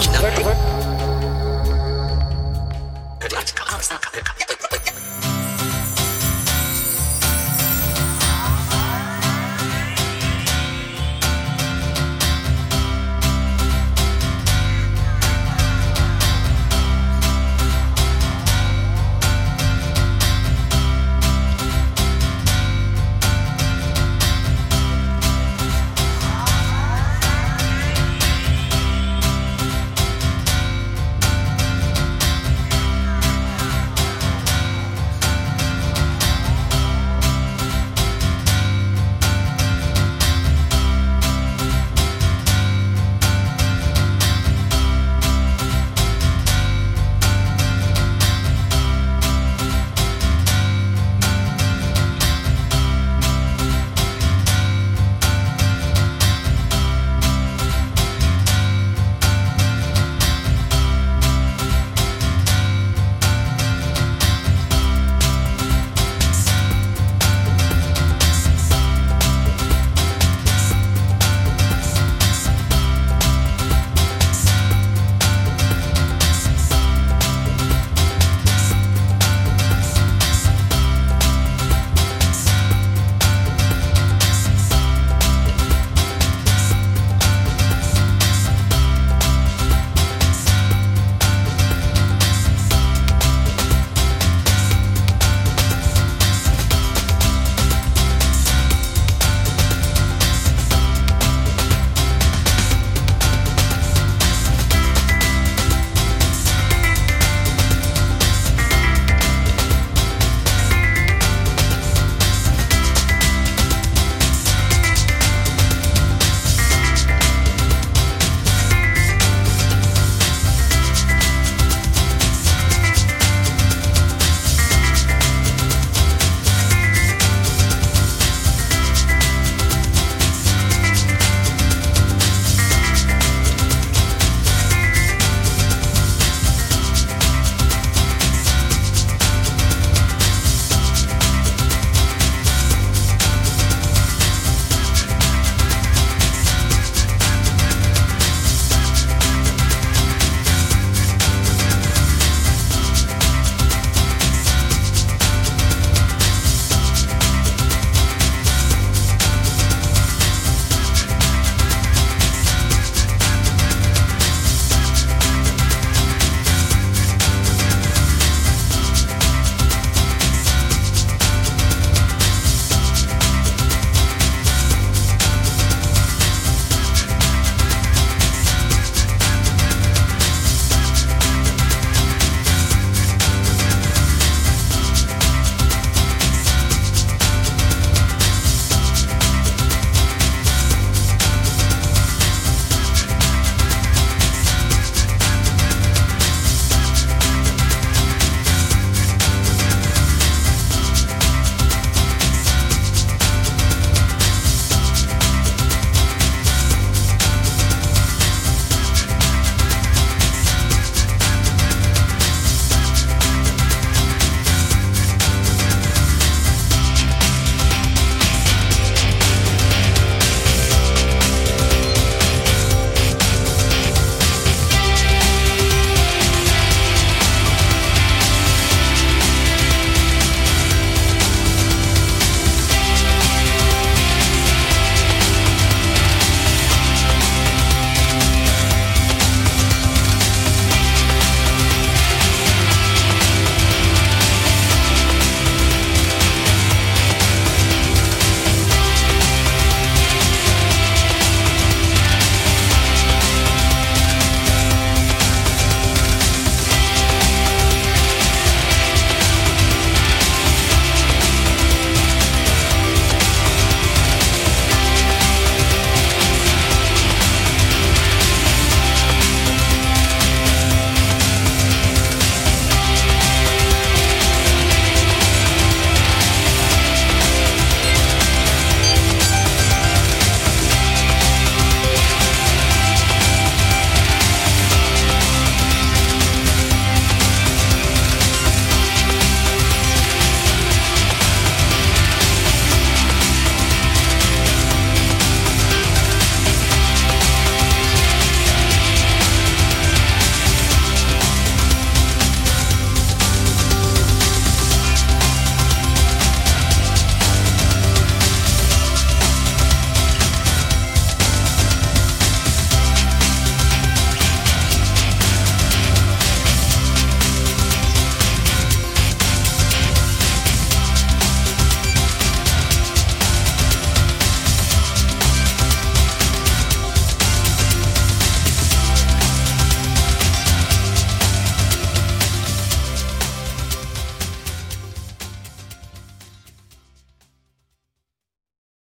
好きな。